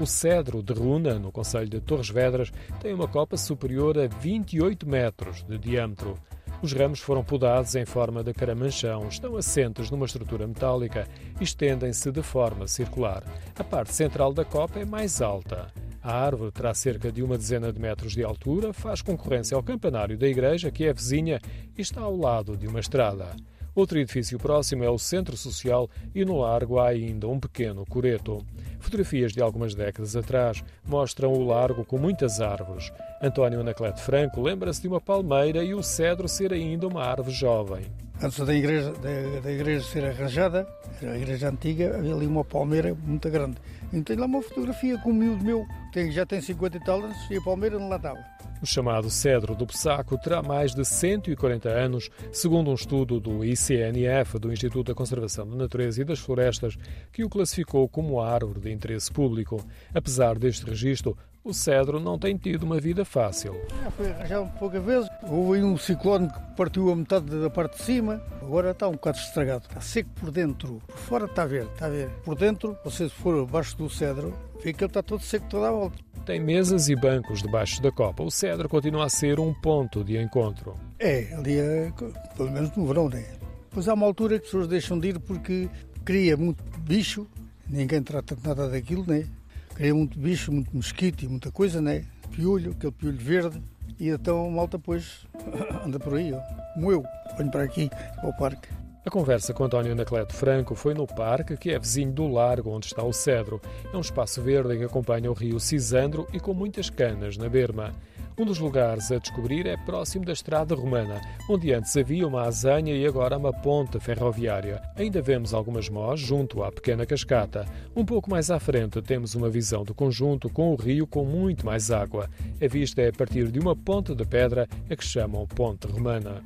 O cedro de Runa, no Conselho de Torres Vedras, tem uma copa superior a 28 metros de diâmetro. Os ramos foram podados em forma de caramanchão, estão assentes numa estrutura metálica e estendem-se de forma circular. A parte central da copa é mais alta. A árvore terá cerca de uma dezena de metros de altura, faz concorrência ao campanário da igreja, que é vizinha e está ao lado de uma estrada. Outro edifício próximo é o Centro Social e no largo há ainda um pequeno coreto. Fotografias de algumas décadas atrás mostram o largo com muitas árvores. António Anacleto Franco lembra-se de uma palmeira e o cedro ser ainda uma árvore jovem. Antes da igreja, da, da igreja ser arranjada, a igreja antiga, havia ali uma palmeira muito grande. Então tenho lá uma fotografia com um miúdo meu, que já tem 50 e tal anos, e a palmeira não lá estava. O chamado cedro do Pessaco terá mais de 140 anos, segundo um estudo do ICNF, do Instituto da Conservação da Natureza e das Florestas, que o classificou como árvore de interesse público. Apesar deste registro, o cedro não tem tido uma vida fácil. Já foi arranjado poucas vezes. Houve um ciclone que partiu a metade da parte de cima. Agora está um bocado estragado. Está seco por dentro. Por fora está a ver, está a ver. Por dentro, você se for abaixo do cedro, vê que ele está todo seco toda a volta. Tem mesas e bancos debaixo da copa. O cedro continua a ser um ponto de encontro. É, ali é, pelo menos no verão, né? Pois há uma altura que as pessoas deixam de ir porque cria muito bicho, ninguém trata de nada daquilo, né? Cria muito bicho, muito mosquito e muita coisa, né? Piolho, aquele piolho verde. E então a malta, pois, anda por aí, ó. Como eu, venho para aqui, para o parque. A conversa com António Anacleto Franco foi no parque, que é vizinho do largo onde está o cedro. É um espaço verde que acompanha o rio Cisandro e com muitas canas na berma. Um dos lugares a descobrir é próximo da Estrada Romana, onde antes havia uma azanha e agora uma ponte ferroviária. Ainda vemos algumas mós junto à pequena cascata. Um pouco mais à frente temos uma visão do conjunto com o rio com muito mais água. A vista é a partir de uma ponte de pedra a que chamam Ponte Romana.